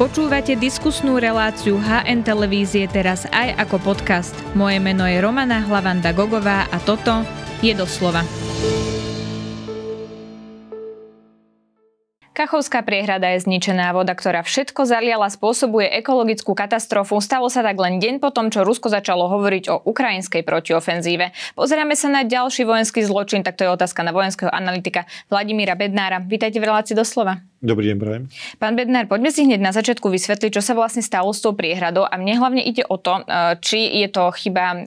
Počúvate diskusnú reláciu HN Televízie teraz aj ako podcast. Moje meno je Romana Hlavanda Gogová a toto je doslova. Kachovská priehrada je zničená voda, ktorá všetko zaliala, spôsobuje ekologickú katastrofu. Stalo sa tak len deň po tom, čo Rusko začalo hovoriť o ukrajinskej protiofenzíve. Pozeráme sa na ďalší vojenský zločin, tak to je otázka na vojenského analytika Vladimíra Bednára. Vítajte v relácii doslova. Dobrý deň, prajem. Pán Bednár, poďme si hneď na začiatku vysvetliť, čo sa vlastne stalo s tou priehradou a mne hlavne ide o to, e, či je to chyba e,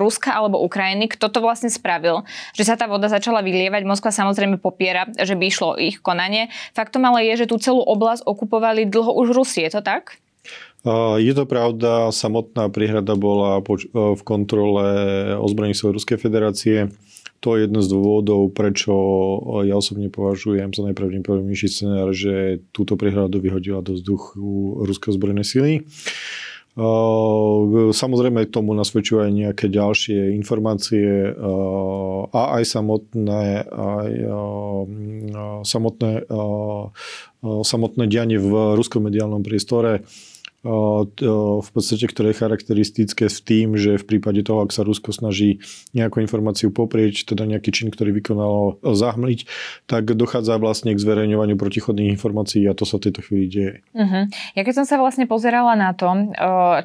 Ruska alebo Ukrajiny, kto to vlastne spravil, že sa tá voda začala vylievať. Moskva samozrejme popiera, že by išlo ich konanie. Faktom ale je, že tú celú oblasť okupovali dlho už Rusi, je to tak? E, je to pravda, samotná priehrada bola v kontrole ozbrojených síl Ruskej federácie to je jeden z dôvodov, prečo ja osobne považujem za najpravdepodobnejší scenár, že túto prehradu vyhodila do vzduchu ruské zbrojné sily. Samozrejme k tomu nasvedčujú aj nejaké ďalšie informácie a aj samotné, aj samotné, samotné dianie v ruskom mediálnom priestore v podstate, ktoré je charakteristické s tým, že v prípade toho, ak sa Rusko snaží nejakú informáciu poprieť, teda nejaký čin, ktorý vykonalo zahmliť, tak dochádza vlastne k zverejňovaniu protichodných informácií a to sa v tejto chvíli deje. Uh-huh. Ja keď som sa vlastne pozerala na to,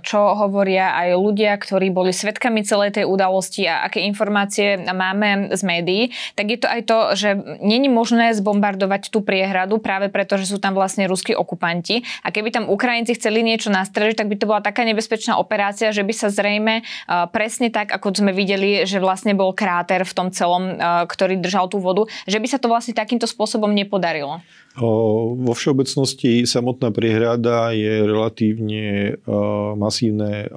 čo hovoria aj ľudia, ktorí boli svetkami celej tej udalosti a aké informácie máme z médií, tak je to aj to, že není možné zbombardovať tú priehradu práve preto, že sú tam vlastne ruskí okupanti a keby tam Ukrajinci chceli niečo nastreliť, tak by to bola taká nebezpečná operácia, že by sa zrejme presne tak, ako sme videli, že vlastne bol kráter v tom celom, ktorý držal tú vodu, že by sa to vlastne takýmto spôsobom nepodarilo. Vo všeobecnosti samotná priehrada je relatívne masívne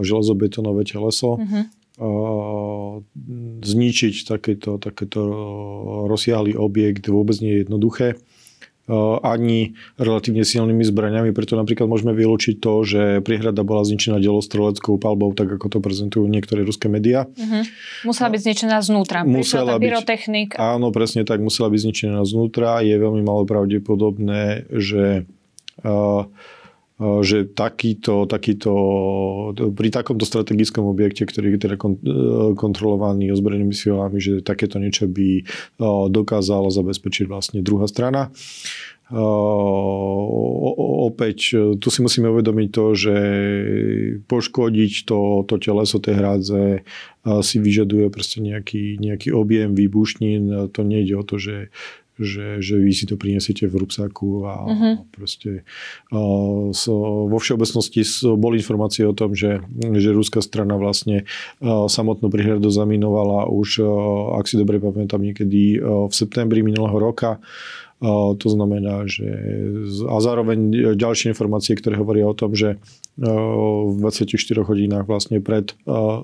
železobetonové teleso. Uh-huh. Zničiť takéto, takéto rozsiahly objekt vôbec nie je jednoduché ani relatívne silnými zbraniami, preto napríklad môžeme vylúčiť to, že priehrada bola zničená delostreleckou palbou, tak ako to prezentujú niektoré ruské médiá. Uh-huh. Musela byť zničená znútra. Musela byť, pyrotechnik. Áno, presne tak, musela byť zničená znútra. Je veľmi malo pravdepodobné, že uh, že takýto, takýto, pri takomto strategickom objekte, ktorý je teda kontrolovaný ozbrojenými silami, že takéto niečo by dokázala zabezpečiť vlastne druhá strana. Opäť, tu si musíme uvedomiť to, že poškodiť to, to teleso tej hrádze si vyžaduje proste nejaký, nejaký objem výbušnín. To nejde o to, že že, že vy si to prinesiete v rúbsaku a uh-huh. proste uh, so, vo všeobecnosti so, boli informácie o tom, že, že ruská strana vlastne uh, samotnú prihradu zaminovala už, uh, ak si dobre pamätám, niekedy uh, v septembri minulého roka. To znamená, že a zároveň ďalšie informácie, ktoré hovoria o tom, že v 24 hodinách vlastne pred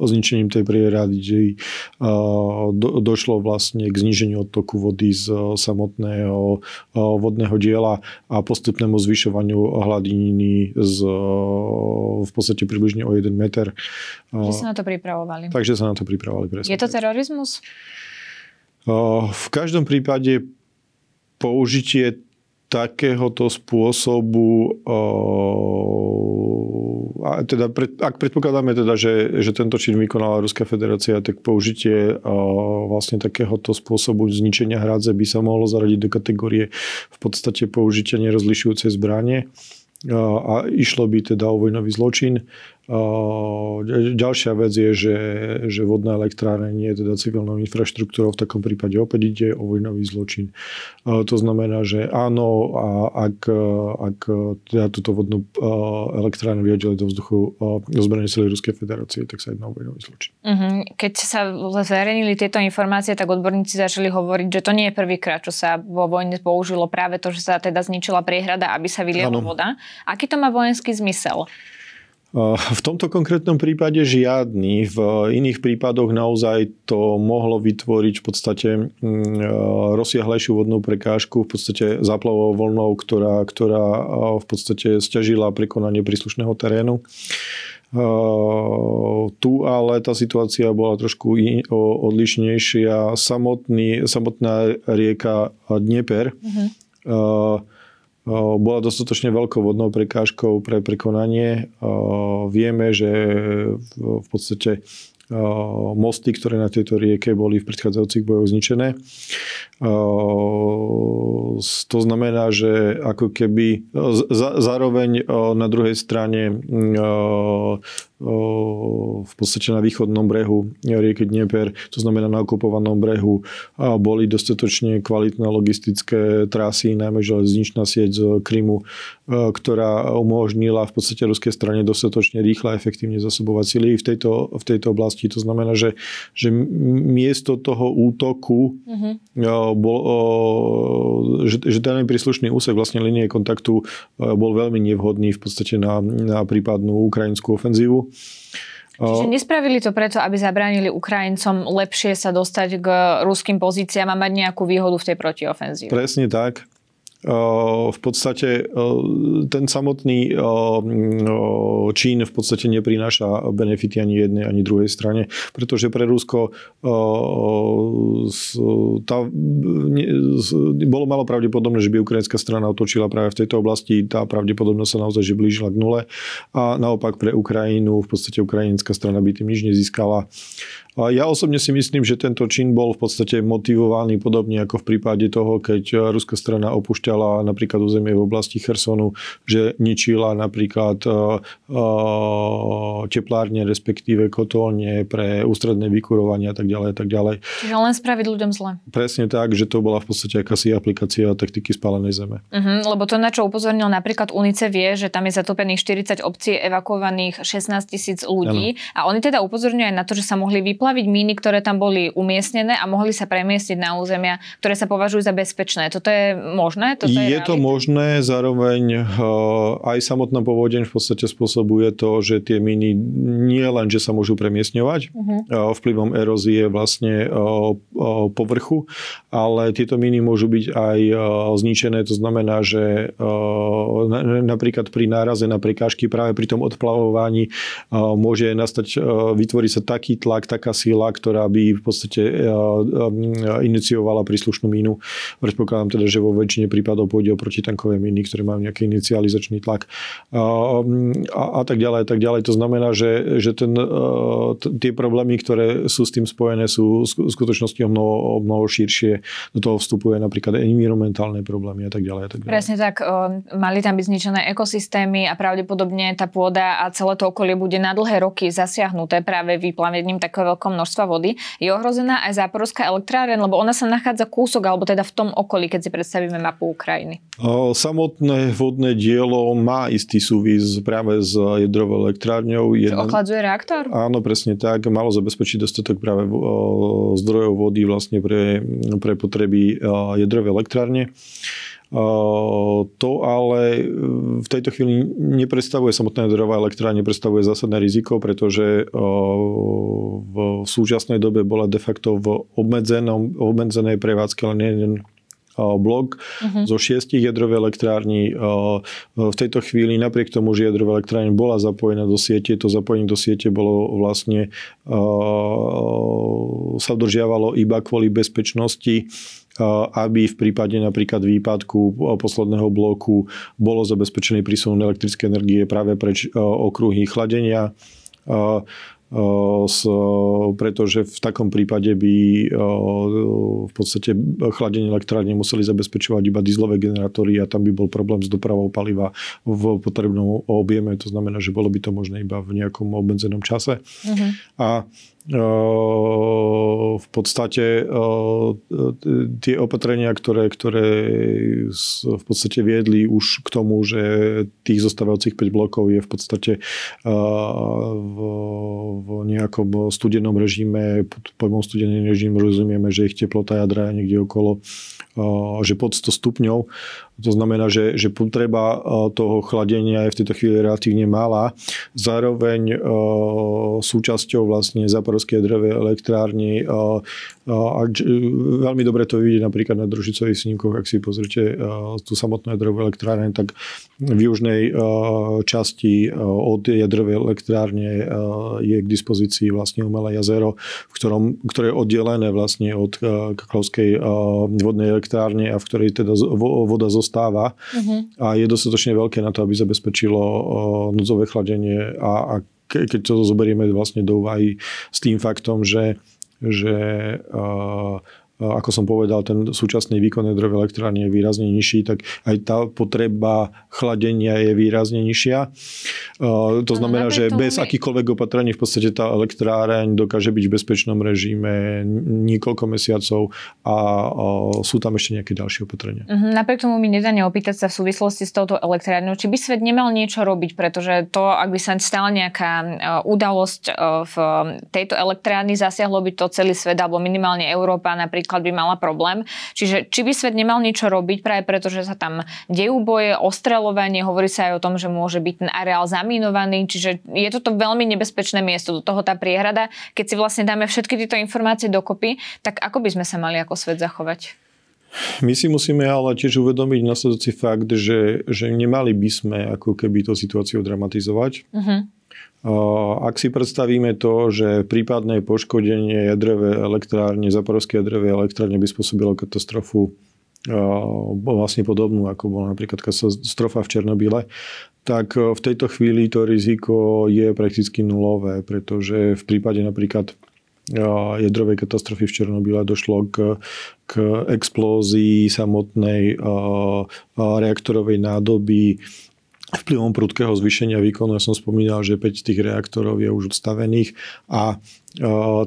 zničením tej prierady do, došlo vlastne k zníženiu odtoku vody z samotného vodného diela a postupnému zvyšovaniu hladiny z v podstate približne o 1 meter. Takže sa na to pripravovali. Takže sa na to pripravovali. Presne. Je to terorizmus? V každom prípade použitie takéhoto spôsobu a teda ak predpokladáme teda, že, že tento čin vykonala Ruská federácia, tak použitie vlastne takéhoto spôsobu zničenia hrádze by sa mohlo zaradiť do kategórie v podstate použitia nerozlišujúcej zbranie a išlo by teda o vojnový zločin. Ďalšia vec je, že, že vodná nie je teda civilnou infraštruktúrou, v takom prípade opäť ide o vojnový zločin. To znamená, že áno, ak, ak teda túto vodnú elektrárne vyhodili do vzduchu zbranie sily Ruskej federácie, tak sa jedná o vojnový zločin. Uh-huh. Keď sa zverejnili tieto informácie, tak odborníci začali hovoriť, že to nie je prvýkrát, čo sa vo vojne použilo práve to, že sa teda zničila priehrada, aby sa vyliela voda. Aký to má vojenský zmysel? V tomto konkrétnom prípade žiadny. V iných prípadoch naozaj to mohlo vytvoriť v podstate mm, rozsiahlejšiu vodnú prekážku, v podstate záplavou voľnou, ktorá, ktorá v podstate stiažila prekonanie príslušného terénu. Tu ale tá situácia bola trošku odlišnejšia. Samotný, samotná rieka Dnieper uh-huh bola dostatočne veľkou vodnou prekážkou pre prekonanie. Vieme, že v podstate mosty, ktoré na tejto rieke boli v predchádzajúcich bojoch zničené. To znamená, že ako keby zároveň na druhej strane v podstate na východnom brehu rieky Dnieper, to znamená na okupovanom brehu, boli dostatočne kvalitné logistické trasy, najmä železničná sieť z Krymu, ktorá umožnila v podstate ruskej strane dostatočne rýchle a efektívne zasobovať sily v tejto, v tejto oblasti. To znamená, že, že miesto toho útoku mm-hmm. bol, že, že ten príslušný úsek vlastne linie kontaktu bol veľmi nevhodný v podstate na, na prípadnú ukrajinskú ofenzívu. Čiže nespravili to preto, aby zabránili Ukrajincom lepšie sa dostať k ruským pozíciám a mať nejakú výhodu v tej protiofenzíve. Presne tak v podstate ten samotný Čín v podstate neprináša benefity ani jednej, ani druhej strane, pretože pre Rusko tá, bolo malo pravdepodobné, že by ukrajinská strana otočila práve v tejto oblasti. Tá pravdepodobnosť sa naozaj že blížila k nule a naopak pre Ukrajinu v podstate ukrajinská strana by tým nič nezískala. A ja osobne si myslím, že tento čin bol v podstate motivovaný podobne ako v prípade toho, keď ruská strana opúšťala napríklad územie v oblasti Chersonu, že ničila napríklad uh, uh, teplárne, respektíve kotolne pre ústredné vykurovanie a tak ďalej a tak ďalej. Čiže len spraviť ľuďom zle. Presne tak, že to bola v podstate akási aplikácia taktiky spálenej zeme. Uh-huh, lebo to, na čo upozornil napríklad UNICEF vie, že tam je zatopených 40 obcí, evakuovaných 16 tisíc ľudí ano. a oni teda upozorňujú aj na to, že sa mohli vyp- vyplaviť míny, ktoré tam boli umiestnené a mohli sa premiestniť na územia, ktoré sa považujú za bezpečné. Toto je možné? Toto je, je to možné, zároveň uh, aj samotná povodeň v podstate spôsobuje to, že tie míny nie len, že sa môžu premiestňovať uh-huh. vplyvom erózie vlastne uh, povrchu, ale tieto míny môžu byť aj zničené. To znamená, že napríklad pri náraze na prekážky práve pri tom odplavovaní môže nastať, vytvorí sa taký tlak, taká taká sila, ktorá by v podstate eh, eh, iniciovala príslušnú mínu. Predpokladám teda, že vo väčšine prípadov pôjde o protitankové míny, ktoré majú nejaký inicializačný tlak a, a, a tak ďalej, a tak ďalej. To znamená, že, že ten, eh, tie problémy, ktoré sú s tým spojené, sú v skutočnosti o mnoho, o mnoho širšie. Do toho vstupuje napríklad environmentálne problémy a tak ďalej. A tak ďalej. Presne tak. Mali tam byť zničené ekosystémy a pravdepodobne tá pôda a celé to okolie bude na dlhé roky zasiahnuté práve vyplavením takého veľkého množstva vody. Je ohrozená aj záporovská elektráreň, lebo ona sa nachádza kúsok, alebo teda v tom okolí, keď si predstavíme mapu Ukrajiny. Samotné vodné dielo má istý súvis práve s jadrovou elektrárňou. Jeden... ochladzuje reaktor? Áno, presne tak. Malo zabezpečiť dostatok práve zdrojov vody vlastne pre, pre potreby jadrovej elektrárne. To ale v tejto chvíli nepredstavuje samotná jadrová elektrárne, nepredstavuje zásadné riziko, pretože v súčasnej dobe bola de facto v obmedzenom, obmedzenej prevádzke len jeden blok uh-huh. zo šiestich jadrových elektrární. V tejto chvíli, napriek tomu, že jadrová elektrárne bola zapojená do siete, to zapojenie do siete bolo vlastne sa držiavalo iba kvôli bezpečnosti aby v prípade napríklad výpadku posledného bloku bolo zabezpečený prísun elektrické energie práve preč okruhy chladenia pretože v takom prípade by v podstate chladenie elektrárne museli zabezpečovať iba dieselové generátory a tam by bol problém s dopravou paliva v potrebnom objeme. To znamená, že bolo by to možné iba v nejakom obmedzenom čase. Uh-huh. A v podstate tie opatrenia, ktoré, ktoré v podstate viedli už k tomu, že tých zostávajúcich 5 blokov je v podstate v, v nejakom studenom režime, pod pojmom studený režim rozumieme, že ich teplota jadra je niekde okolo že pod 100 stupňov. To znamená, že, že potreba toho chladenia je v tejto chvíli relatívne malá. Zároveň súčasťou vlastne zaporovskej jadrovej elektrárny A veľmi dobre to vidieť napríklad na družicových snímkoch, ak si pozrite tú samotnú jadrovú elektrárne, tak v južnej časti od jadrovej elektrárne je k dispozícii vlastne umelé jazero, v ktorom, ktoré je oddelené vlastne od Kaklovskej vodnej elektrárne a v ktorej teda voda zostáva uh-huh. a je dostatočne veľké na to, aby zabezpečilo núdzové chladenie a, a keď to zoberieme vlastne do úvahy s tým faktom, že, že uh, ako som povedal, ten súčasný výkon jadrovej elektrárne je výrazne nižší, tak aj tá potreba chladenia je výrazne nižšia. To znamená, že bez akýchkoľvek opatrení v podstate tá elektráreň dokáže byť v bezpečnom režime niekoľko mesiacov a sú tam ešte nejaké ďalšie opatrenia. Mhm, napriek tomu mi nedá neopýtať sa v súvislosti s touto elektrárňou, či by svet nemal niečo robiť, pretože to, ak by sa stala nejaká udalosť v tejto elektrárni, zasiahlo by to celý svet, alebo minimálne Európa napríklad napríklad by mala problém. Čiže či by svet nemal niečo robiť práve preto, že sa tam dejú boje, ostreľovanie, hovorí sa aj o tom, že môže byť ten areál zamínovaný, čiže je toto veľmi nebezpečné miesto, do toho tá priehrada. Keď si vlastne dáme všetky tieto informácie dokopy, tak ako by sme sa mali ako svet zachovať? My si musíme ale tiež uvedomiť nasledujúci fakt, že, že nemali by sme ako keby tú situáciu dramatizovať. Uh-huh. Ak si predstavíme to, že prípadné poškodenie jadrové elektrárne, zaporovské jadrové elektrárne by spôsobilo katastrofu vlastne podobnú, ako bola napríklad katastrofa v Černobyle, tak v tejto chvíli to riziko je prakticky nulové, pretože v prípade napríklad jadrovej katastrofy v Černobyle došlo k, k explózii samotnej reaktorovej nádoby vplyvom prudkého zvýšenia výkonu. Ja som spomínal, že 5 tých reaktorov je už odstavených a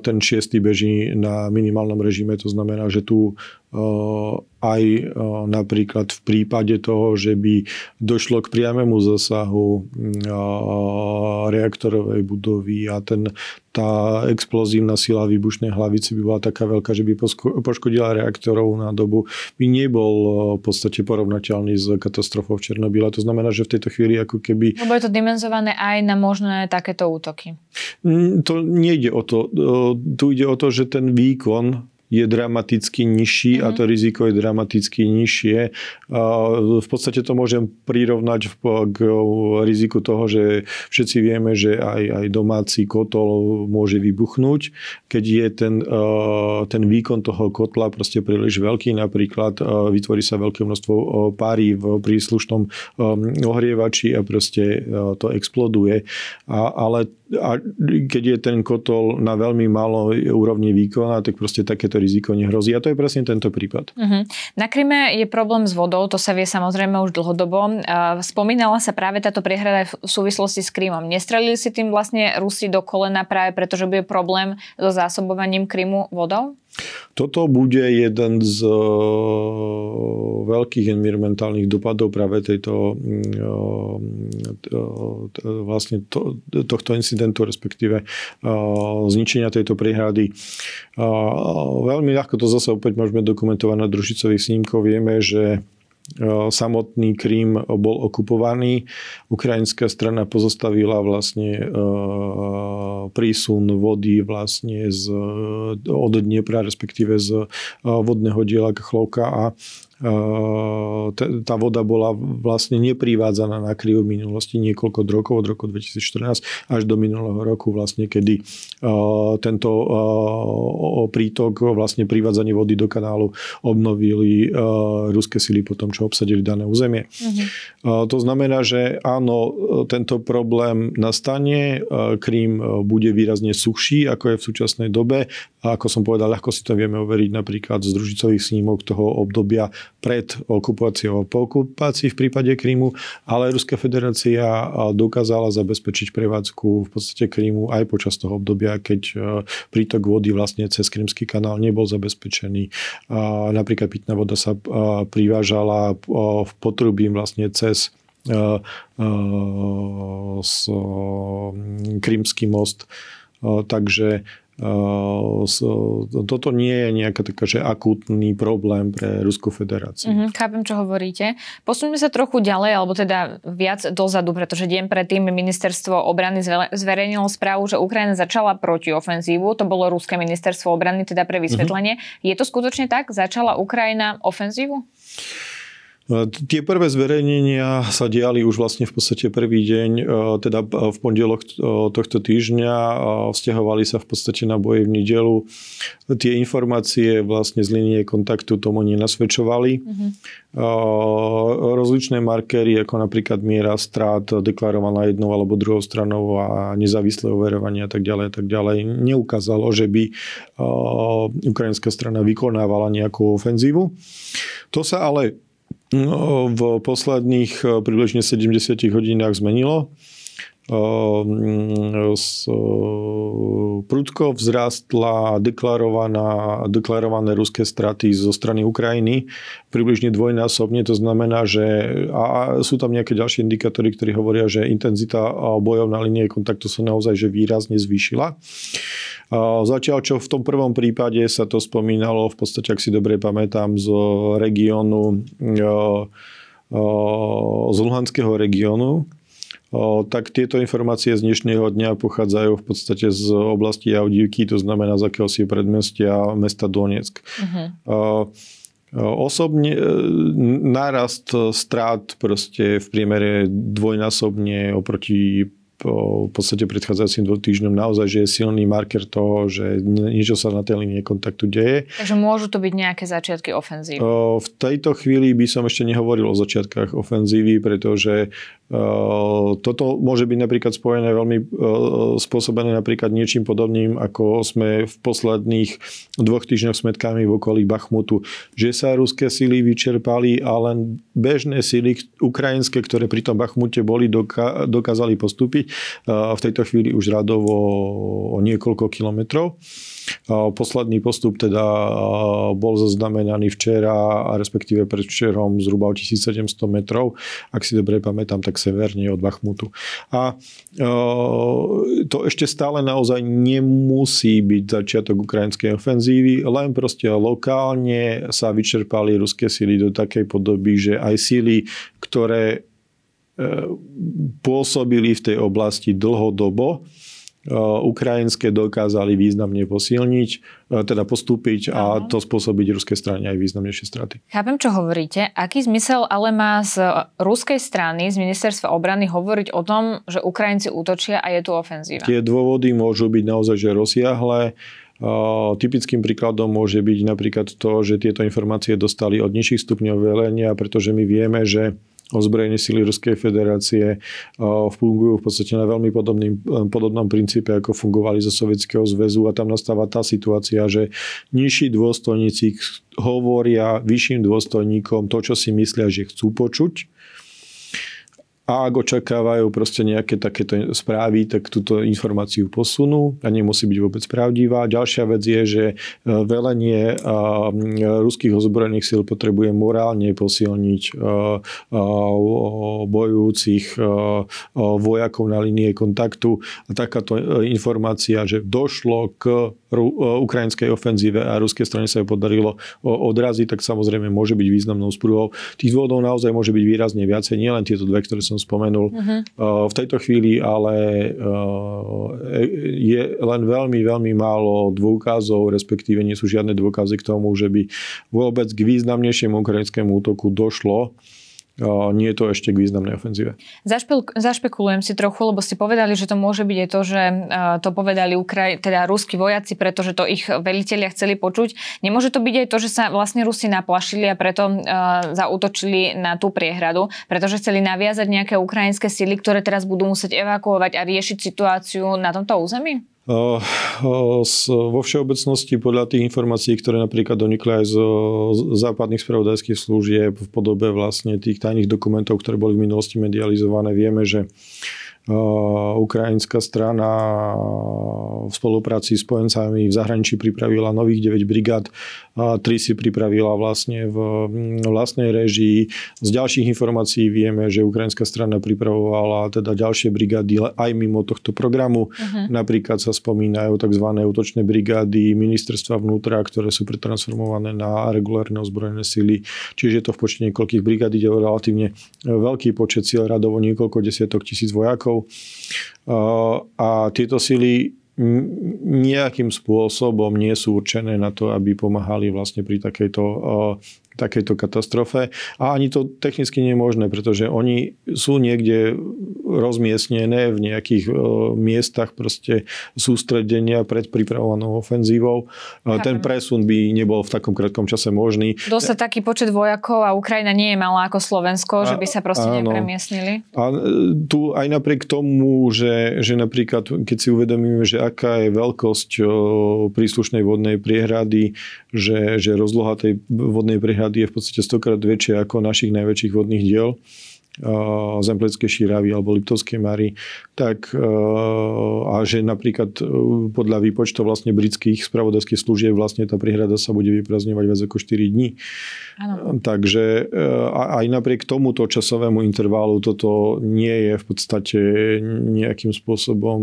ten šiestý beží na minimálnom režime. To znamená, že tu aj napríklad v prípade toho, že by došlo k priamému zasahu reaktorovej budovy a ten, tá explozívna sila výbušnej hlavice by bola taká veľká, že by poškodila reaktorovú nádobu, by nebol v podstate porovnateľný s katastrofou v Černobyle. To znamená, že v tejto chvíli ako keby... Lebo je to dimenzované aj na možné takéto útoky. Mm, to nejde o to. Tu ide o to, že ten výkon je dramaticky nižší mm-hmm. a mhm. to riziko je dramaticky nižšie. V podstate to môžem prirovnať k riziku toho, že všetci vieme, že aj, aj domáci kotol môže vybuchnúť, keď je ten, ten výkon toho kotla proste príliš veľký, napríklad vytvorí sa veľké množstvo páry v príslušnom ohrievači a proste to exploduje. A, ale a keď je ten kotol na veľmi malej úrovni výkona, tak proste takéto riziko nehrozí. A to je presne tento prípad. Uh-huh. Na Kryme je problém s vodou, to sa vie samozrejme už dlhodobo. Spomínala sa práve táto priehrada v súvislosti s Krymom. Nestrelili si tým vlastne Rusi do kolena práve preto, že bude problém so zásobovaním Krymu vodou? Toto bude jeden z uh, veľkých environmentálnych dopadov práve tejto uh, uh, vlastne to, tohto incidentu, respektíve zničenia tejto priehrady. Veľmi ľahko to zase opäť môžeme dokumentovať na družicových snímkoch. Vieme, že samotný Krím bol okupovaný. Ukrajinská strana pozostavila vlastne prísun vody vlastne z, od Dniepra, respektíve z vodného diela Kachlovka a tá voda bola vlastne neprivádzaná na kriv v minulosti niekoľko rokov, od roku 2014 až do minulého roku vlastne, kedy tento prítok, vlastne privádzanie vody do kanálu obnovili ruské sily po tom, čo obsadili dané územie. Uh-huh. To znamená, že áno, tento problém nastane, Krím bude výrazne suchší, ako je v súčasnej dobe. A ako som povedal, ľahko si to vieme overiť napríklad z družicových snímok toho obdobia pred okupáciou a po okupácii v prípade Krímu, ale Ruská federácia dokázala zabezpečiť prevádzku v podstate Krímu aj počas toho obdobia, keď e, prítok vody vlastne cez Krímsky kanál nebol zabezpečený. Napríklad pitná voda sa privážala v potrubí vlastne cez s Krymský most. Takže toto nie je nejaká taká, že akútny problém pre Ruskú federáciu. Mm-hmm, chápem, čo hovoríte. Posuňme sa trochu ďalej, alebo teda viac dozadu, pretože deň predtým ministerstvo obrany zverejnilo správu, že Ukrajina začala protiofenzívu. To bolo Ruské ministerstvo obrany, teda pre vysvetlenie. Mm-hmm. Je to skutočne tak? Začala Ukrajina ofenzívu? Tie prvé zverejnenia sa diali už vlastne v podstate prvý deň, e, teda v pondelok tohto týždňa. Vzťahovali sa v podstate na boje v nedelu. Tie informácie vlastne z linie kontaktu tomu nenasvedčovali. Mm-hmm. Rozličné markery, ako napríklad miera strát deklarovaná jednou alebo druhou stranou a nezávislé overovanie a tak ďalej, a tak ďalej, neukázalo, že by ukrajinská strana vykonávala nejakú ofenzívu. To sa ale No, v posledných eh, približne 70 hodinách zmenilo. Ehm, prudko vzrástla deklarované ruské straty zo strany Ukrajiny približne dvojnásobne. To znamená, že a sú tam nejaké ďalšie indikátory, ktorí hovoria, že intenzita bojov na linie kontaktu sa naozaj že výrazne zvýšila. Zatiaľ, čo v tom prvom prípade sa to spomínalo, v podstate, ak si dobre pamätám, z regiónu, z Luhanského regiónu, tak tieto informácie z dnešného dňa pochádzajú v podstate z oblasti Audívky, to znamená z akéhosi predmestia mesta Donetsk. Uh-huh. Osobne e, nárast strát proste v priemere dvojnásobne oproti v podstate predchádzajúcim dvom týždňom naozaj, že je silný marker toho, že niečo sa na tej linii kontaktu deje. Takže môžu to byť nejaké začiatky ofenzívy? V tejto chvíli by som ešte nehovoril o začiatkách ofenzívy, pretože toto môže byť napríklad spojené veľmi spôsobené napríklad niečím podobným, ako sme v posledných dvoch týždňoch smetkami v okolí Bachmutu, že sa ruské síly vyčerpali a len bežné síly ukrajinské, ktoré pri tom Bachmute boli, dokázali postúpiť v tejto chvíli už radovo o niekoľko kilometrov. Posledný postup teda bol zaznamenaný včera, a respektíve predvčerom zhruba o 1700 metrov, ak si dobre pamätám, tak severne od Bachmutu. A to ešte stále naozaj nemusí byť začiatok ukrajinskej ofenzívy, len proste lokálne sa vyčerpali ruské síly do takej podoby, že aj síly, ktoré pôsobili v tej oblasti dlhodobo, ukrajinské dokázali významne posilniť, teda postúpiť a to spôsobiť ruskej strane aj významnejšie straty. Chápem, čo hovoríte. Aký zmysel ale má z ruskej strany, z ministerstva obrany hovoriť o tom, že Ukrajinci útočia a je tu ofenzíva? Tie dôvody môžu byť naozaj že rozsiahle. Typickým príkladom môže byť napríklad to, že tieto informácie dostali od nižších stupňov velenia, pretože my vieme, že ozbrojené sily Ruskej federácie fungujú v podstate na veľmi podobným, podobnom princípe, ako fungovali zo Sovietskeho zväzu. A tam nastáva tá situácia, že nižší dôstojníci hovoria vyšším dôstojníkom to, čo si myslia, že chcú počuť a ak očakávajú proste nejaké takéto správy, tak túto informáciu posunú a nemusí byť vôbec pravdivá. Ďalšia vec je, že e, velenie ruských ozbrojených síl potrebuje morálne posilniť e, bojujúcich e, vojakov na linie kontaktu. A takáto informácia, že došlo k ukrajinskej ofenzíve a ruskej strane sa ju podarilo odraziť, tak samozrejme môže byť významnou sprúhou. Tých dôvodov naozaj môže byť výrazne viacej, nielen tieto dve, ktoré som spomenul. Uh-huh. V tejto chvíli ale e, je len veľmi, veľmi málo dôkazov, respektíve nie sú žiadne dôkazy k tomu, že by vôbec k významnejšiemu ukrajinskému útoku došlo nie je to ešte k významnej ofenzíve. Zašpil, zašpekulujem si trochu, lebo ste povedali, že to môže byť aj to, že to povedali Ukraj, teda ruskí vojaci, pretože to ich velitelia chceli počuť. Nemôže to byť aj to, že sa vlastne Rusi naplašili a preto uh, zautočili na tú priehradu, pretože chceli naviazať nejaké ukrajinské sily, ktoré teraz budú musieť evakuovať a riešiť situáciu na tomto území? Vo všeobecnosti podľa tých informácií, ktoré napríklad donikli aj z západných spravodajských služieb v podobe vlastne tých tajných dokumentov, ktoré boli v minulosti medializované, vieme, že Ukrajinská strana v spolupráci s spojencami v zahraničí pripravila nových 9 brigád, tri si pripravila vlastne v vlastnej režii. Z ďalších informácií vieme, že ukrajinská strana pripravovala teda ďalšie brigády aj mimo tohto programu. Uh-huh. Napríklad sa spomínajú tzv. útočné brigády ministerstva vnútra, ktoré sú pretransformované na regulárne ozbrojené sily. Čiže je to v počte niekoľkých brigád, ide o relatívne veľký počet síl, radovo niekoľko desiatok tisíc vojakov. A tieto sily nejakým spôsobom nie sú určené na to, aby pomáhali vlastne pri takejto takejto katastrofe. A ani to technicky nie je možné, pretože oni sú niekde rozmiestnené v nejakých uh, miestach proste sústredenia pred pripravovanou ofenzívou. Uh, ten presun by nebol v takom krátkom čase možný. Dosť taký počet vojakov a Ukrajina nie je malá ako Slovensko, a, že by sa proste áno. nepremiestnili. A e, tu aj napriek tomu, že, že napríklad, keď si uvedomíme, že aká je veľkosť príslušnej vodnej priehrady, že, že rozloha tej vodnej priehrady je v podstate stokrát väčšia ako našich najväčších vodných diel Zemplické šíravy alebo Liptovské mary, tak a že napríklad e, podľa výpočtov vlastne britských spravodajských služieb vlastne tá príhrada sa bude vyprazňovať viac ako 4 dní. Ano. Takže e, aj napriek tomuto časovému intervalu toto nie je v podstate nejakým spôsobom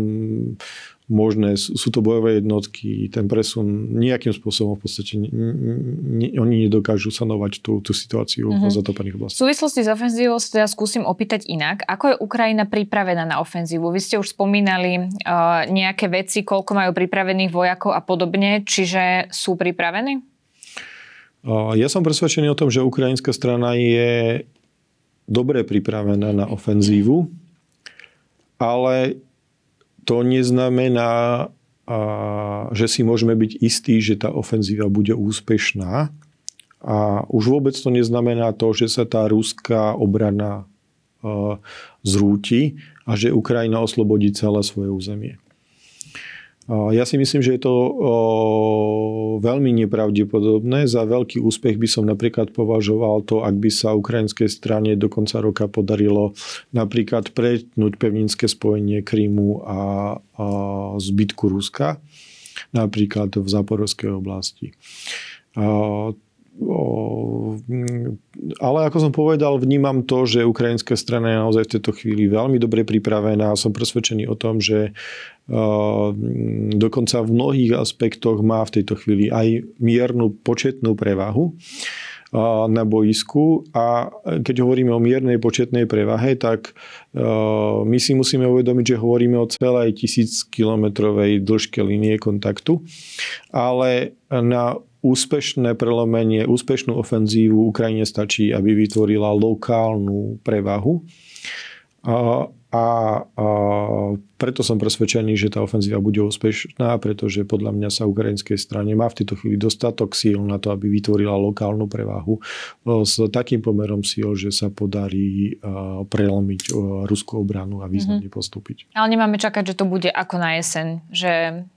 možné, sú to bojové jednotky, ten presun nejakým spôsobom v podstate ne, ne, oni nedokážu sanovať tú, tú situáciu mm-hmm. v zatopených oblastiach. V súvislosti s ofenzívou sa teda skúsim opýtať inak. Ako je Ukrajina pripravená na ofenzívu? Vy ste už spomínali uh, nejaké veci, koľko majú pripravených vojakov a podobne, čiže sú pripravení? Uh, ja som presvedčený o tom, že ukrajinská strana je dobre pripravená na ofenzívu, ale to neznamená, že si môžeme byť istí, že tá ofenzíva bude úspešná. A už vôbec to neznamená to, že sa tá ruská obrana zrúti a že Ukrajina oslobodí celé svoje územie. Ja si myslím, že je to veľmi nepravdepodobné. Za veľký úspech by som napríklad považoval to, ak by sa ukrajinskej strane do konca roka podarilo napríklad pretnúť pevninské spojenie Krímu a, zbytku Ruska, napríklad v Zaporovskej oblasti. Ale ako som povedal, vnímam to, že ukrajinská strana je naozaj v tejto chvíli veľmi dobre pripravená. Som presvedčený o tom, že dokonca v mnohých aspektoch má v tejto chvíli aj miernu početnú prevahu na boisku a keď hovoríme o miernej početnej prevahe, tak my si musíme uvedomiť, že hovoríme o celej tisíc kilometrovej dĺžke linie kontaktu, ale na úspešné prelomenie, úspešnú ofenzívu Ukrajine stačí, aby vytvorila lokálnu prevahu. A, a preto som presvedčený, že tá ofenzíva bude úspešná, pretože podľa mňa sa ukrajinskej strane má v tejto chvíli dostatok síl na to, aby vytvorila lokálnu prevahu s takým pomerom síl, že sa podarí prelomiť ruskú obranu a významne mm-hmm. postúpiť. Ale nemáme čakať, že to bude ako na jeseň, že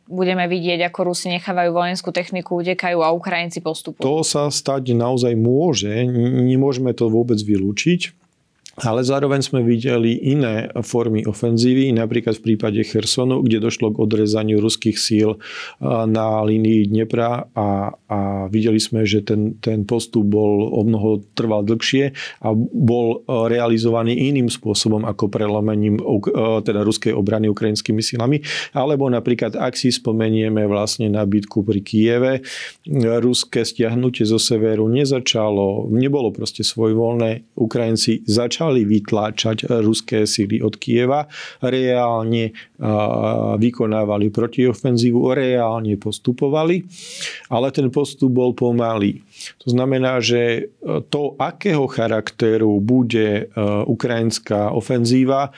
budeme vidieť, ako Rusi nechávajú vojenskú techniku, utekajú a Ukrajinci postupujú. To sa stať naozaj môže, nemôžeme to vôbec vylúčiť ale zároveň sme videli iné formy ofenzívy, napríklad v prípade Chersonu, kde došlo k odrezaniu ruských síl na línii Dnepra a, a videli sme, že ten, ten postup bol o mnoho trval dlhšie a bol realizovaný iným spôsobom ako prelomením teda ruskej obrany ukrajinskými silami. Alebo napríklad, ak si spomenieme vlastne na bitku pri Kieve, ruské stiahnutie zo severu nezačalo, nebolo proste svojvoľné. Ukrajinci začali začali vytláčať ruské síly od Kieva, reálne vykonávali protiofenzívu, reálne postupovali, ale ten postup bol pomalý. To znamená, že to, akého charakteru bude ukrajinská ofenzíva,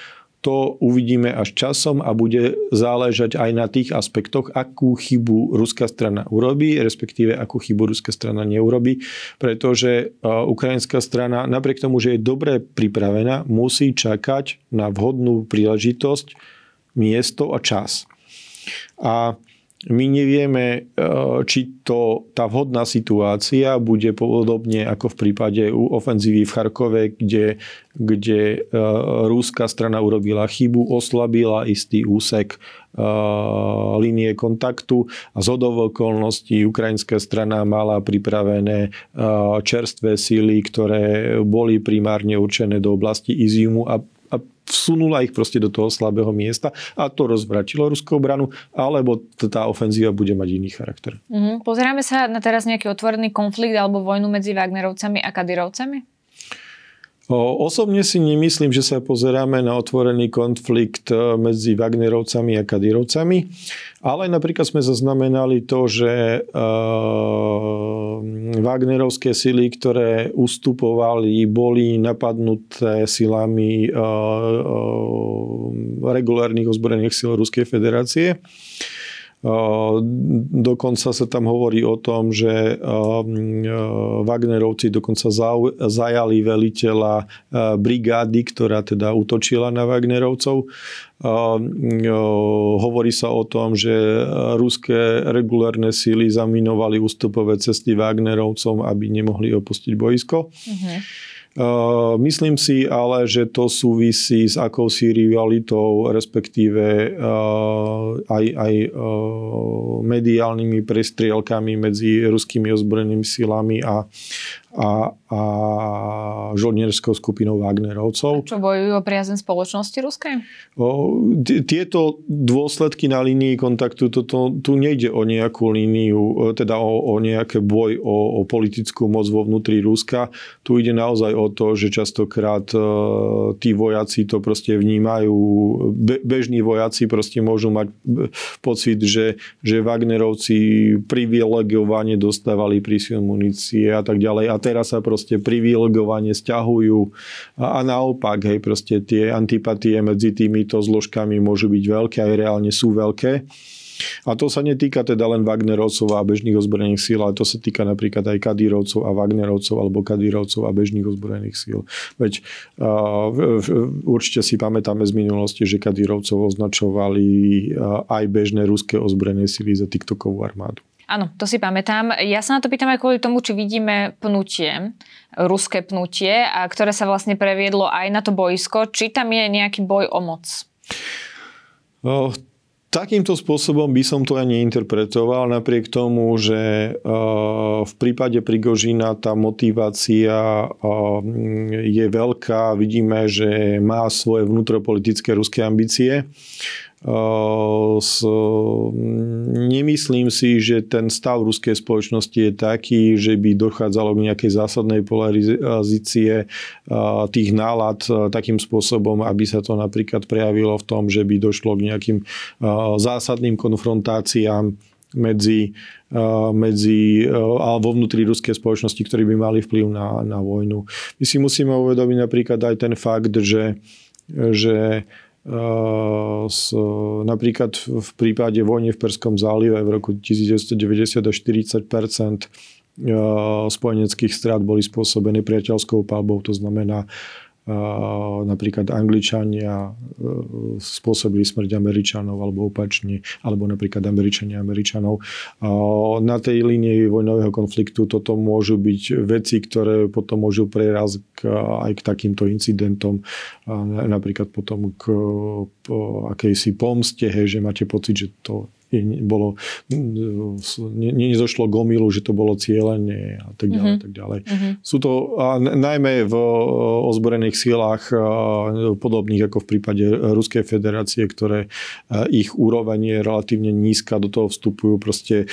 to uvidíme až časom a bude záležať aj na tých aspektoch, akú chybu ruská strana urobí, respektíve akú chybu ruská strana neurobi, pretože ukrajinská strana, napriek tomu, že je dobre pripravená, musí čakať na vhodnú príležitosť, miesto a čas. A my nevieme, či to, tá vhodná situácia bude podobne ako v prípade ofenzívy v Charkove, kde, kde rúska strana urobila chybu, oslabila istý úsek línie kontaktu a z okolností ukrajinská strana mala pripravené čerstvé síly, ktoré boli primárne určené do oblasti Iziumu a vsunula ich proste do toho slabého miesta a to rozvratilo ruskú obranu, alebo tá ofenzíva bude mať iný charakter. Mm-hmm. Pozeráme sa na teraz nejaký otvorený konflikt alebo vojnu medzi Wagnerovcami a Kadyrovcami? Osobne si nemyslím, že sa pozeráme na otvorený konflikt e, medzi Wagnerovcami a Kadírovcami, ale napríklad sme zaznamenali to, že e, Wagnerovské sily, ktoré ustupovali, boli napadnuté silami e, regulárnych ozbrojených síl Ruskej federácie. Dokonca sa tam hovorí o tom, že Wagnerovci dokonca zajali veliteľa brigády, ktorá teda utočila na Wagnerovcov. Hovorí sa o tom, že ruské regulárne síly zaminovali ústupové cesty Wagnerovcom, aby nemohli opustiť boisko. Uh-huh. Uh, myslím si ale, že to súvisí s akousi rivalitou, respektíve uh, aj, aj uh, mediálnymi prestrielkami medzi ruskými ozbrojenými silami a, a, a žoldnierskou skupinou Wagnerovcov. Čo bojujú o priazen spoločnosti ruskej? Tieto dôsledky na línii kontaktu, toto, tu nejde o nejakú líniu, teda o, o nejaký boj o, o politickú moc vo vnútri Ruska. Tu ide naozaj o to, že častokrát e, tí vojaci to proste vnímajú, be, bežní vojaci proste môžu mať pocit, že, že Wagnerovci privilegovane dostávali prísun munície a tak ďalej. A teraz sa proste privilegovane stiahujú a naopak, hej, proste tie antipatie medzi týmito zložkami môžu byť veľké, aj reálne sú veľké. A to sa netýka teda len Wagnerovcov a bežných ozbrojených síl, ale to sa týka napríklad aj Kadírovcov a Wagnerovcov alebo Kadírovcov a bežných ozbrojených síl. Veď uh, určite si pamätáme z minulosti, že Kadírovcov označovali uh, aj bežné ruské ozbrojené síly za TikTokovú armádu. Áno, to si pamätám. Ja sa na to pýtam aj kvôli tomu, či vidíme pnutie, ruské pnutie, a ktoré sa vlastne previedlo aj na to boisko. Či tam je nejaký boj o moc? O, takýmto spôsobom by som to aj neinterpretoval, napriek tomu, že v prípade Prigožina tá motivácia je veľká. Vidíme, že má svoje vnútropolitické ruské ambície s, nemyslím si, že ten stav ruskej spoločnosti je taký, že by dochádzalo k nejakej zásadnej polarizácie tých nálad takým spôsobom, aby sa to napríklad prejavilo v tom, že by došlo k nejakým zásadným konfrontáciám medzi, medzi alebo vnútri ruskej spoločnosti, ktorí by mali vplyv na, na vojnu. My si musíme uvedomiť napríklad aj ten fakt, že, že s, napríklad v prípade vojny v Perskom zálive v roku 1990 až 40% spojeneckých strát boli spôsobené priateľskou palbou, to znamená napríklad Angličania e, spôsobili smrť Američanov alebo opačne, alebo napríklad Američania Američanov. Na tej línii vojnového konfliktu toto môžu byť veci, ktoré potom môžu prerazť aj k takýmto incidentom, napríklad potom k akejsi pomste, hej, že máte pocit, že to bolo, ne, nezošlo k omilu, že to bolo cieľenie a tak ďalej. Mm-hmm. Tak ďalej. Mm-hmm. Sú to a najmä v ozbrojených sílach podobných ako v prípade Ruskej federácie, ktoré ich úroveň je relatívne nízka, do toho vstupujú proste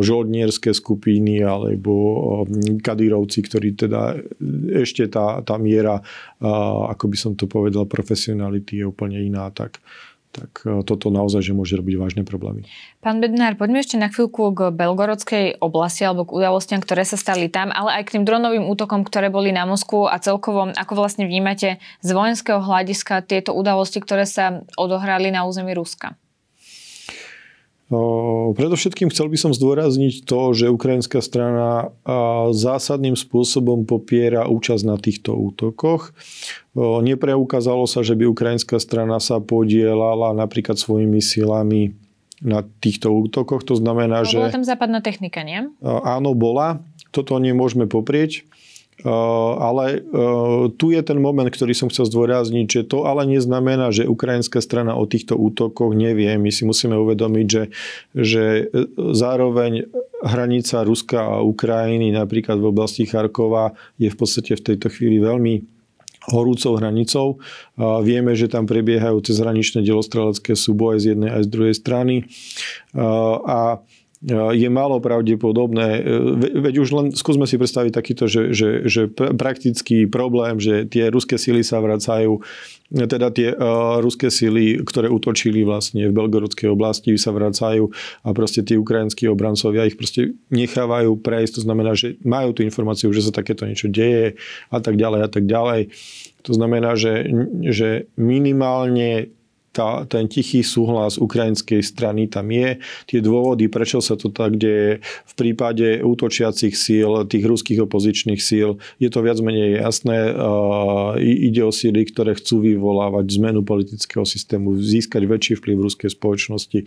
žoldnierské skupiny alebo kadírovci, ktorí teda ešte tá, tá miera, ako by som to povedal, profesionality je úplne iná. Tak tak e, toto naozaj, že môže robiť vážne problémy. Pán Bednár, poďme ešte na chvíľku k Belgorodskej oblasti alebo k udalostiam, ktoré sa stali tam, ale aj k tým dronovým útokom, ktoré boli na Moskvu a celkovo, ako vlastne vnímate z vojenského hľadiska tieto udalosti, ktoré sa odohrali na území Ruska? Predovšetkým chcel by som zdôrazniť to, že ukrajinská strana zásadným spôsobom popiera účasť na týchto útokoch. Nepreukázalo sa, že by ukrajinská strana sa podielala napríklad svojimi silami na týchto útokoch. To znamená, no, že... Bola tam západná technika, nie? Áno, bola. Toto nemôžeme poprieť. Ale tu je ten moment, ktorý som chcel zdôrazniť, že to ale neznamená, že ukrajinská strana o týchto útokoch nevie. My si musíme uvedomiť, že, že zároveň hranica Ruska a Ukrajiny napríklad v oblasti Charkova je v podstate v tejto chvíli veľmi horúcou hranicou. Vieme, že tam prebiehajú cezhraničné delostrelecké súboje z jednej aj z druhej strany. A je málo pravdepodobné, veď už len skúsme si predstaviť takýto, že, že, že praktický problém, že tie ruské sily sa vracajú, teda tie uh, ruské sily, ktoré utočili vlastne v Belgorodskej oblasti, sa vracajú a proste tí ukrajinskí obrancovia ich proste nechávajú prejsť, to znamená, že majú tú informáciu, že sa takéto niečo deje a tak ďalej a tak ďalej. To znamená, že, že minimálne tá, ten tichý súhlas ukrajinskej strany tam je. Tie dôvody, prečo sa to tak deje v prípade útočiacich síl, tých ruských opozičných síl, je to viac menej jasné. Ide o síly, ktoré chcú vyvolávať zmenu politického systému, získať väčší vplyv v ruskej spoločnosti.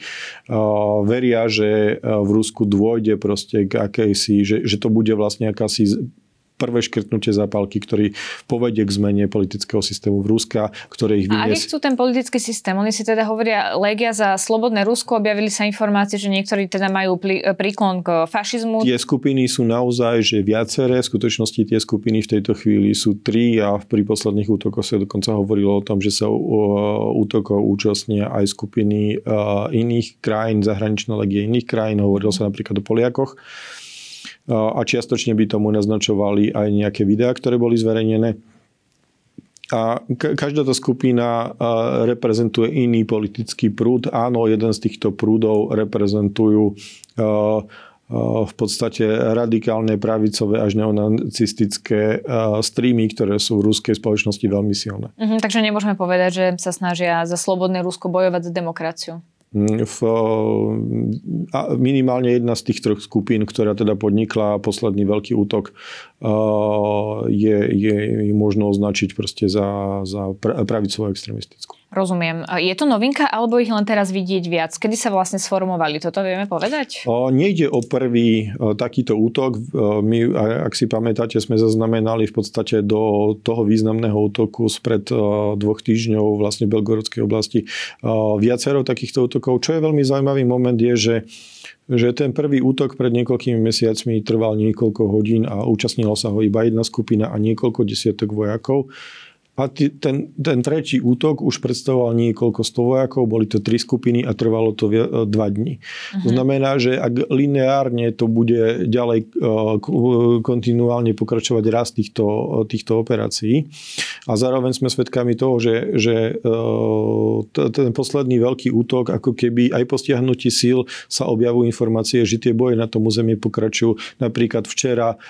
Veria, že v Rusku dôjde proste k akejsi, že, že to bude vlastne akási prvé škrtnutie zápalky, ktorý povedie k zmene politického systému v Ruska, ktoré ich vynies... A aký chcú ten politický systém? Oni si teda hovoria Legia za slobodné Rusko, objavili sa informácie, že niektorí teda majú príklon k fašizmu. Tie skupiny sú naozaj, že viaceré, v skutočnosti tie skupiny v tejto chvíli sú tri a pri posledných útokoch sa dokonca hovorilo o tom, že sa útokov účastnia aj skupiny iných krajín, zahraničné legie iných krajín, hovorilo sa napríklad o Poliakoch a čiastočne by tomu naznačovali aj nejaké videá, ktoré boli zverejnené. A každá tá skupina reprezentuje iný politický prúd. Áno, jeden z týchto prúdov reprezentujú v podstate radikálne pravicové až neonacistické streamy, ktoré sú v ruskej spoločnosti veľmi silné. Mhm, takže nemôžeme povedať, že sa snažia za slobodné Rusko bojovať za demokraciu. V, minimálne jedna z tých troch skupín, ktorá teda podnikla posledný veľký útok, je, je, je možno označiť proste za, za pravicovú extremistickú. Rozumiem. Je to novinka, alebo ich len teraz vidieť viac? Kedy sa vlastne sformovali? Toto vieme povedať? O, nejde o prvý o, takýto útok. O, my, ak si pamätáte, sme zaznamenali v podstate do toho významného útoku spred o, dvoch týždňov vlastne Belgorodskej oblasti o, viacero takýchto útokov. Čo je veľmi zaujímavý moment je, že že ten prvý útok pred niekoľkými mesiacmi trval niekoľko hodín a účastnila sa ho iba jedna skupina a niekoľko desiatok vojakov. A ten, ten tretí útok už predstavoval niekoľko sto vojakov, boli to tri skupiny a trvalo to dva dní. Uh-huh. To mhm. znamená, že ak lineárne to bude ďalej e, kontinuálne pokračovať rast týchto, týchto operácií a zároveň sme svedkami toho, že, že e, ten posledný veľký útok, ako keby aj po stiahnutí síl sa objavujú informácie, že tie boje na tom území pokračujú. Napríklad včera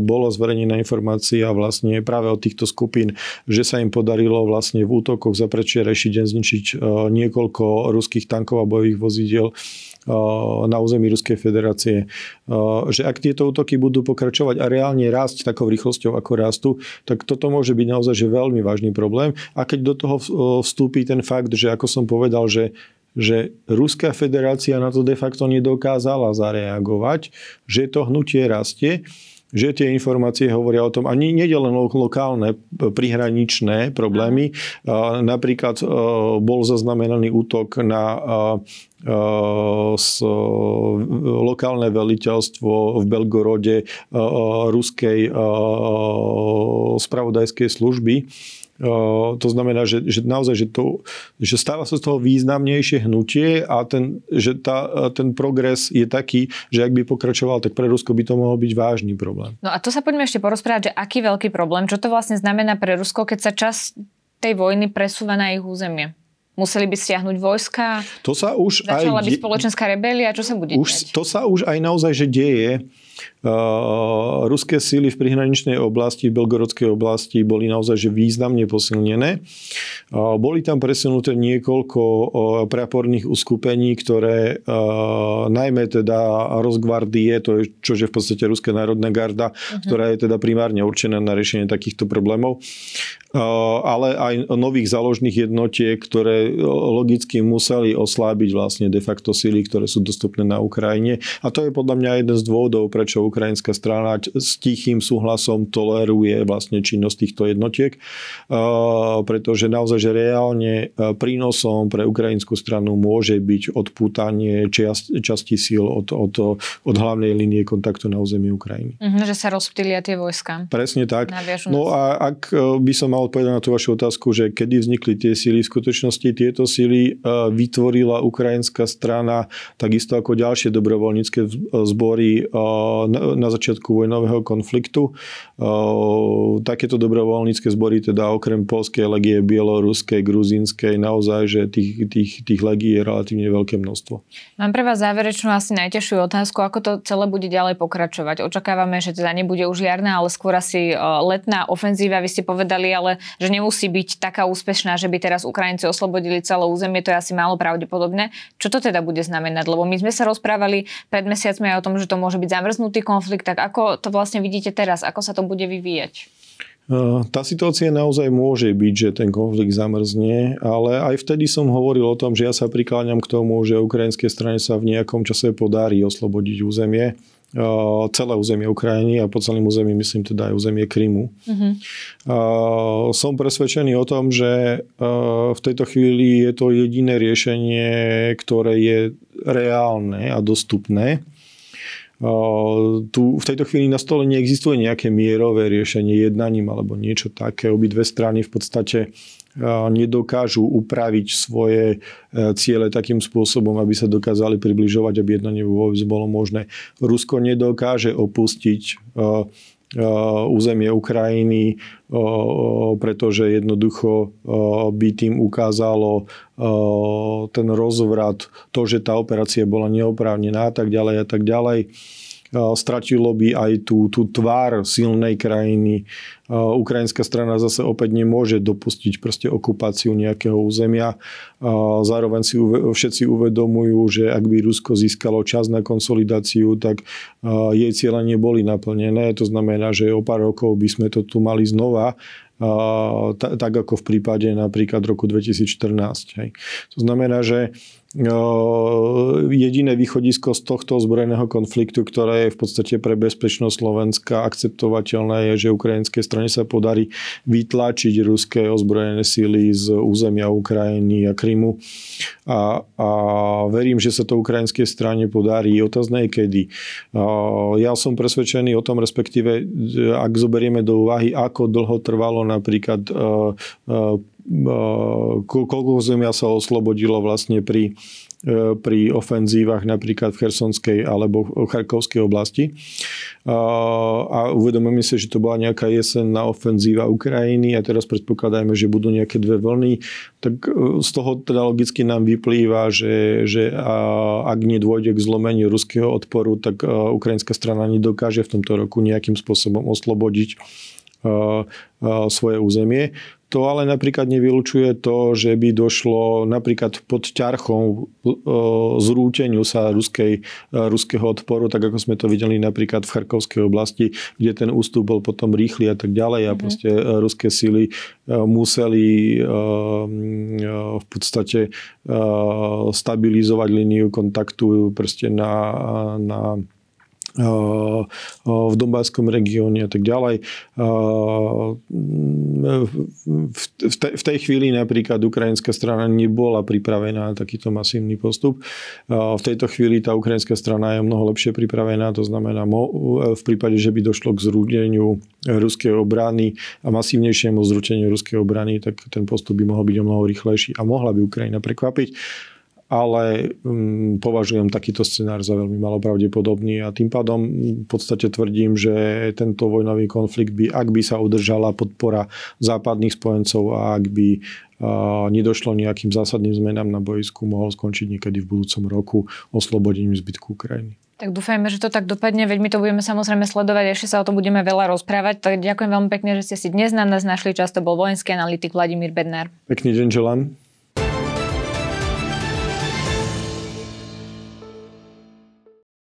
bola zverejnená informácia vlastne práve od týchto skupín, že sa im podarilo vlastne v útokoch za predčerajší deň zničiť niekoľko ruských tankov a bojových vozidiel na území Ruskej federácie. Že ak tieto útoky budú pokračovať a reálne rásť takou rýchlosťou, ako rastú, tak toto môže byť naozaj že veľmi vážny problém. A keď do toho vstúpi ten fakt, že ako som povedal, že že Ruská federácia na to de facto nedokázala zareagovať, že to hnutie rastie, že tie informácie hovoria o tom, a nie, nie len lokálne prihraničné problémy. Napríklad bol zaznamenaný útok na s, lokálne veliteľstvo v Belgorode ruskej spravodajskej služby to znamená, že, že naozaj, že, to, že stáva sa z toho významnejšie hnutie a ten, že tá, ten progres je taký, že ak by pokračoval, tak pre Rusko by to mohol byť vážny problém. No a to sa poďme ešte porozprávať, že aký veľký problém, čo to vlastne znamená pre Rusko, keď sa čas tej vojny presúva na ich územie? Museli by stiahnuť vojska? To sa už Začala aj... by spoločenská rebelia? Čo sa bude už, diať? To sa už aj naozaj, že deje. Ruské síly v prihraničnej oblasti, v Belgorodskej oblasti boli naozaj že významne posilnené. Boli tam presunuté niekoľko praporných uskupení, ktoré najmä teda Rosgvardie, to je čo je v podstate Ruské národná garda, uh-huh. ktorá je teda primárne určená na riešenie takýchto problémov ale aj nových záložných jednotiek, ktoré logicky museli oslábiť vlastne de facto síly, ktoré sú dostupné na Ukrajine. A to je podľa mňa jeden z dôvodov, prečo ukrajinská strana s tichým súhlasom toleruje vlastne činnosť týchto jednotiek, pretože naozaj, že reálne prínosom pre ukrajinskú stranu môže byť odpútanie časti síl od, od, od hlavnej línie kontaktu na území Ukrajiny. Mm-hmm, že sa rozptýlia tie vojska. Presne tak. No a ak e, by som mal odpovedať na tú vašu otázku, že kedy vznikli tie síly, v skutočnosti tieto síly e, vytvorila ukrajinská strana, takisto ako ďalšie dobrovoľnícke zbory e, na začiatku vojnového konfliktu. Takéto dobrovoľnícke zbory, teda okrem polskej legie, bieloruskej, gruzínskej, naozaj, že tých, tých, tých legií je relatívne veľké množstvo. Mám pre vás záverečnú asi najťažšiu otázku, ako to celé bude ďalej pokračovať. Očakávame, že teda nebude už jarná, ale skôr asi letná ofenzíva. Vy ste povedali, ale že nemusí byť taká úspešná, že by teraz Ukrajinci oslobodili celé územie, to je asi málo pravdepodobné. Čo to teda bude znamenať? Lebo my sme sa rozprávali pred mesiacmi aj o tom, že to môže byť zamrznutý konflikt, tak ako to vlastne vidíte teraz? Ako sa to bude vyvíjať? Tá situácia naozaj môže byť, že ten konflikt zamrzne, ale aj vtedy som hovoril o tom, že ja sa prikláňam k tomu, že ukrajinskej strane sa v nejakom čase podarí oslobodiť územie celé územie Ukrajiny a po celým území myslím teda aj územie Krymu. Uh-huh. Som presvedčený o tom, že v tejto chvíli je to jediné riešenie, ktoré je reálne a dostupné tu v tejto chvíli na stole neexistuje nejaké mierové riešenie jednaním alebo niečo také. Obidve strany v podstate nedokážu upraviť svoje e, ciele takým spôsobom, aby sa dokázali približovať, aby jednanie vôbec bolo možné. Rusko nedokáže opustiť e, e, územie Ukrajiny, pretože jednoducho by tým ukázalo ten rozvrat, to, že tá operácia bola neoprávnená a tak ďalej a tak ďalej stratilo by aj tú, tú tvár silnej krajiny. Ukrajinská strana zase opäť nemôže dopustiť proste okupáciu nejakého územia. Zároveň si všetci uvedomujú, že ak by Rusko získalo čas na konsolidáciu, tak jej cieľe neboli naplnené. To znamená, že o pár rokov by sme to tu mali znova tak ako v prípade napríklad roku 2014. Hej. To znamená, že jediné východisko z tohto zbrojeného konfliktu, ktoré je v podstate pre bezpečnosť Slovenska akceptovateľné, je, že ukrajinskej strane sa podarí vytlačiť ruské ozbrojené síly z územia Ukrajiny a Krymu. A, a verím, že sa to ukrajinskej strane podarí. Otázne je kedy. Ja som presvedčený o tom, respektíve ak zoberieme do úvahy, ako dlho trvalo napríklad koľko územia sa oslobodilo vlastne pri, e, pri ofenzívach napríklad v Chersonskej alebo v Charkovskej oblasti. A uvedomujeme si, že to bola nejaká jesenná ofenzíva Ukrajiny a teraz predpokladajme, že budú nejaké dve vlny. Tak e, z toho teda logicky nám vyplýva, že, že ak nedôjde k zlomeniu ruského odporu, tak e, ukrajinská strana nedokáže v tomto roku nejakým spôsobom oslobodiť svoje územie. To ale napríklad nevylučuje to, že by došlo napríklad pod ťarchou zrúteniu sa ruskej, ruského odporu, tak ako sme to videli napríklad v Charkovskej oblasti, kde ten ústup bol potom rýchly a tak ďalej a mm-hmm. proste ruské sily museli v podstate stabilizovať líniu kontaktu proste na, na v Dombáskom regióne a tak ďalej. V tej chvíli napríklad ukrajinská strana nebola pripravená na takýto masívny postup. V tejto chvíli tá ukrajinská strana je mnoho lepšie pripravená, to znamená v prípade, že by došlo k zrúdeniu ruskej obrany a masívnejšiemu zrúteniu ruskej obrany, tak ten postup by mohol byť o mnoho rýchlejší a mohla by Ukrajina prekvapiť ale um, považujem takýto scenár za veľmi malo pravdepodobný a tým pádom v podstate tvrdím, že tento vojnový konflikt by, ak by sa udržala podpora západných spojencov a ak by uh, nedošlo nejakým zásadným zmenám na bojisku, mohol skončiť niekedy v budúcom roku oslobodením zbytku Ukrajiny. Tak dúfajme, že to tak dopadne, veď my to budeme samozrejme sledovať, ešte sa o tom budeme veľa rozprávať. Tak ďakujem veľmi pekne, že ste si dnes na nás našli čas. To bol vojenský analytik Vladimír Bednár. Pekný deň želám.